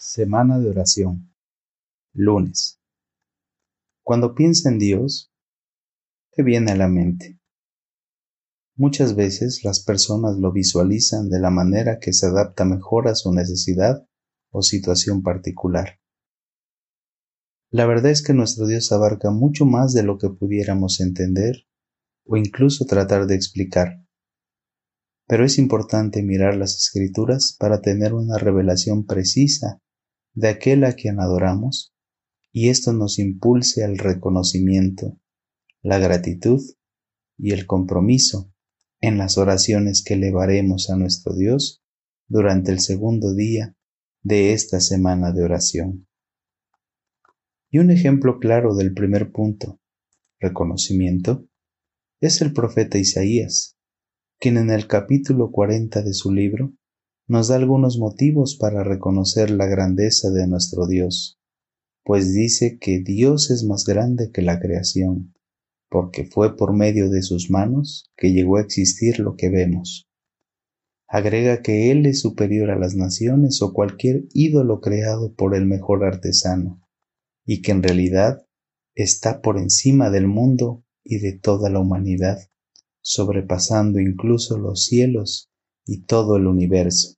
Semana de oración. Lunes. Cuando piensa en Dios, ¿qué viene a la mente? Muchas veces las personas lo visualizan de la manera que se adapta mejor a su necesidad o situación particular. La verdad es que nuestro Dios abarca mucho más de lo que pudiéramos entender o incluso tratar de explicar pero es importante mirar las escrituras para tener una revelación precisa de aquel a quien adoramos, y esto nos impulse al reconocimiento, la gratitud y el compromiso en las oraciones que elevaremos a nuestro Dios durante el segundo día de esta semana de oración. Y un ejemplo claro del primer punto, reconocimiento, es el profeta Isaías, quien en el capítulo 40 de su libro nos da algunos motivos para reconocer la grandeza de nuestro Dios, pues dice que Dios es más grande que la creación, porque fue por medio de sus manos que llegó a existir lo que vemos. Agrega que Él es superior a las naciones o cualquier ídolo creado por el mejor artesano, y que en realidad está por encima del mundo y de toda la humanidad, sobrepasando incluso los cielos y todo el universo.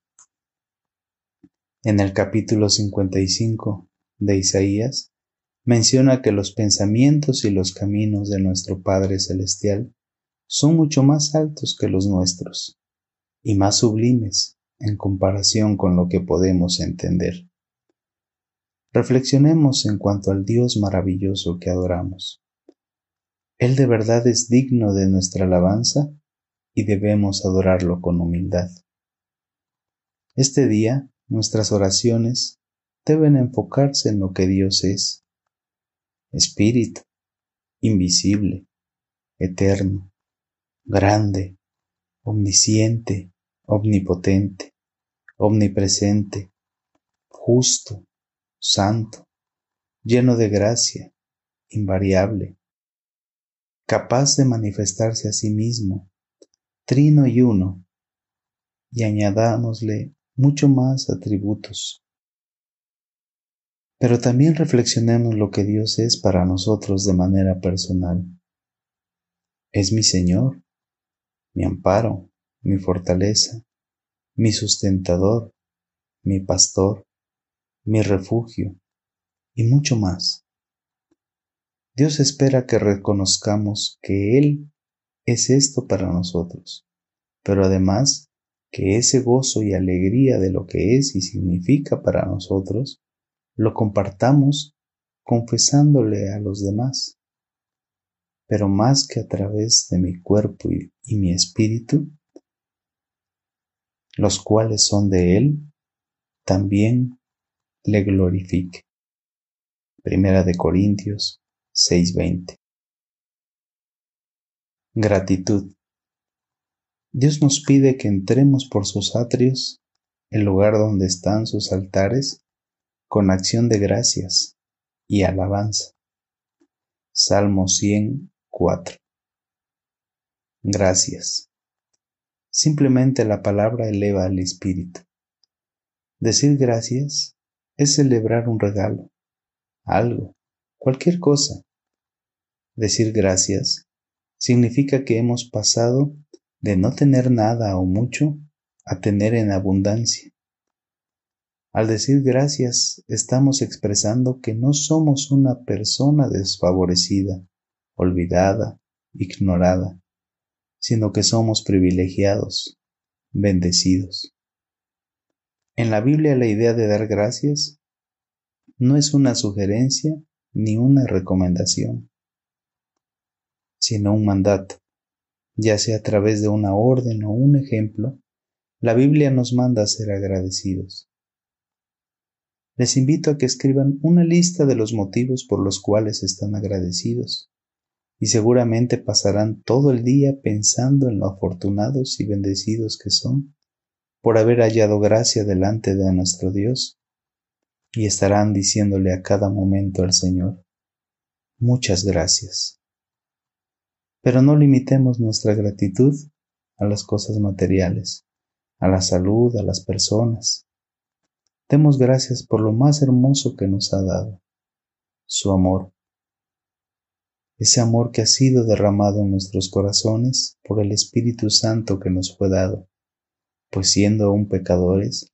En el capítulo 55 de Isaías menciona que los pensamientos y los caminos de nuestro Padre Celestial son mucho más altos que los nuestros y más sublimes en comparación con lo que podemos entender. Reflexionemos en cuanto al Dios maravilloso que adoramos. Él de verdad es digno de nuestra alabanza y debemos adorarlo con humildad. Este día Nuestras oraciones deben enfocarse en lo que Dios es. Espíritu, invisible, eterno, grande, omnisciente, omnipotente, omnipresente, justo, santo, lleno de gracia, invariable, capaz de manifestarse a sí mismo, trino y uno, y añadámosle mucho más atributos. Pero también reflexionemos lo que Dios es para nosotros de manera personal. Es mi Señor, mi amparo, mi fortaleza, mi sustentador, mi pastor, mi refugio y mucho más. Dios espera que reconozcamos que Él es esto para nosotros, pero además que ese gozo y alegría de lo que es y significa para nosotros, lo compartamos confesándole a los demás. Pero más que a través de mi cuerpo y, mi espíritu, los cuales son de Él, también le glorifique. Primera de Corintios 6:20. Gratitud. Dios nos pide que entremos por sus atrios, el lugar donde están sus altares, con acción de gracias y alabanza. Salmo 104. Gracias. Simplemente la palabra eleva al espíritu. Decir gracias es celebrar un regalo, algo, cualquier cosa. Decir gracias significa que hemos pasado de no tener nada o mucho a tener en abundancia. Al decir gracias, estamos expresando que no somos una persona desfavorecida, olvidada, ignorada, sino que somos privilegiados, bendecidos. En la Biblia la idea de dar gracias no es una sugerencia ni una recomendación, sino un mandato ya sea a través de una orden o un ejemplo, la Biblia nos manda a ser agradecidos. Les invito a que escriban una lista de los motivos por los cuales están agradecidos, y seguramente pasarán todo el día pensando en lo afortunados y bendecidos que son por haber hallado gracia delante de nuestro Dios, y estarán diciéndole a cada momento al Señor, muchas gracias. Pero no limitemos nuestra gratitud a las cosas materiales, a la salud, a las personas. Demos gracias por lo más hermoso que nos ha dado, su amor. Ese amor que ha sido derramado en nuestros corazones por el Espíritu Santo que nos fue dado, pues siendo aún pecadores,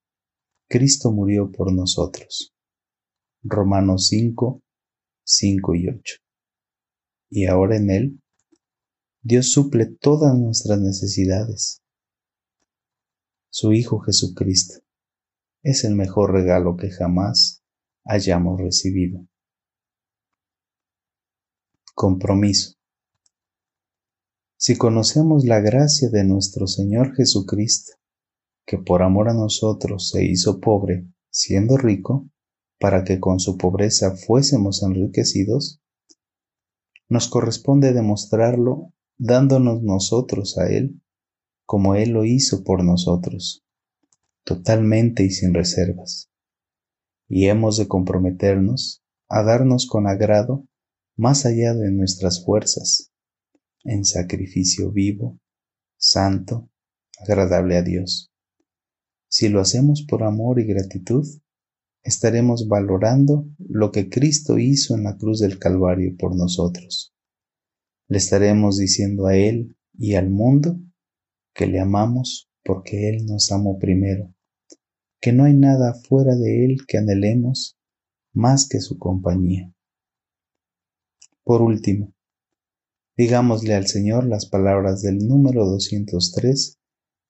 Cristo murió por nosotros. Romanos 5, 5 y 8. Y ahora en Él, Dios suple todas nuestras necesidades. Su Hijo Jesucristo es el mejor regalo que jamás hayamos recibido. Compromiso. Si conocemos la gracia de nuestro Señor Jesucristo, que por amor a nosotros se hizo pobre, siendo rico, para que con su pobreza fuésemos enriquecidos, nos corresponde demostrarlo dándonos nosotros a Él como Él lo hizo por nosotros totalmente y sin reservas. Y hemos de comprometernos a darnos con agrado más allá de nuestras fuerzas, en sacrificio vivo, santo, agradable a Dios. Si lo hacemos por amor y gratitud, estaremos valorando lo que Cristo hizo en la cruz del Calvario por nosotros. Le estaremos diciendo a Él y al mundo que le amamos porque Él nos amó primero que no hay nada fuera de Él que anhelemos más que su compañía. Por último, digámosle al Señor las palabras del número 203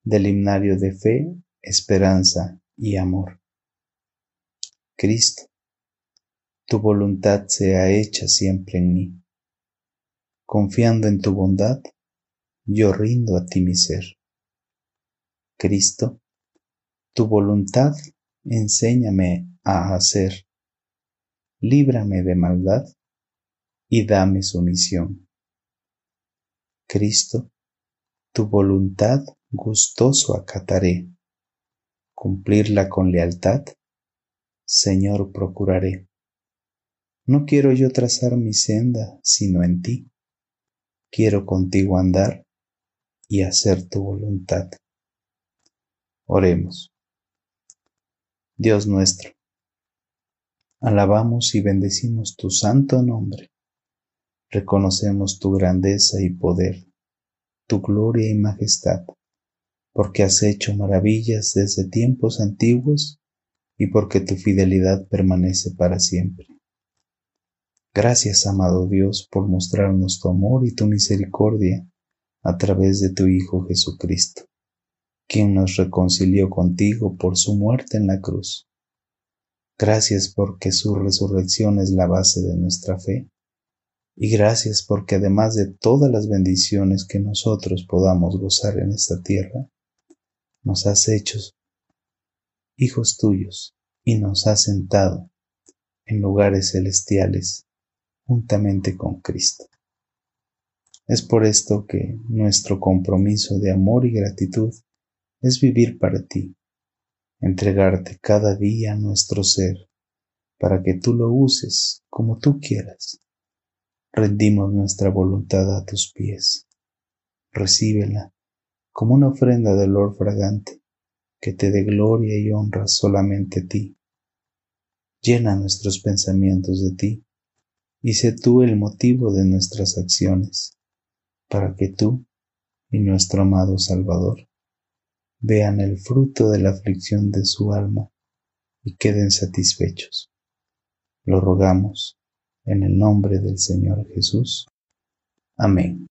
del himnario de fe, esperanza y amor. Cristo, tu voluntad sea hecha siempre en mí. Confiando en tu bondad, yo rindo a ti mi ser. Cristo, tu voluntad enséñame a hacer. Líbrame de maldad y dame sumisión. Cristo, tu voluntad gustoso acataré. Cumplirla con lealtad, Señor, procuraré. No quiero yo trazar mi senda sino en ti. Quiero contigo andar y hacer tu voluntad. Oremos. Dios nuestro. Alabamos y bendecimos tu santo nombre. Reconocemos tu grandeza y poder, tu gloria y majestad, porque has hecho maravillas desde tiempos antiguos y porque tu fidelidad permanece para siempre. Gracias, amado Dios, por mostrarnos tu amor y tu misericordia a través de tu Hijo Jesucristo quien nos reconcilió contigo por su muerte en la cruz. Gracias porque su resurrección es la base de nuestra fe. Y gracias porque además de todas las bendiciones que nosotros podamos gozar en esta tierra, nos has hecho hijos tuyos y nos has sentado en lugares celestiales juntamente con Cristo. Es por esto que nuestro compromiso de amor y gratitud es vivir para ti, entregarte cada día nuestro ser, para que tú lo uses como tú quieras. Rendimos nuestra voluntad a tus pies. Recíbela como una ofrenda de olor fragante que te dé gloria y honra solamente a ti. Llena nuestros pensamientos de ti y sé tú el motivo de nuestras acciones, para que tú y nuestro amado Salvador vean el fruto de la aflicción de su alma y queden satisfechos. Lo rogamos en el nombre del Señor Jesús. Amén.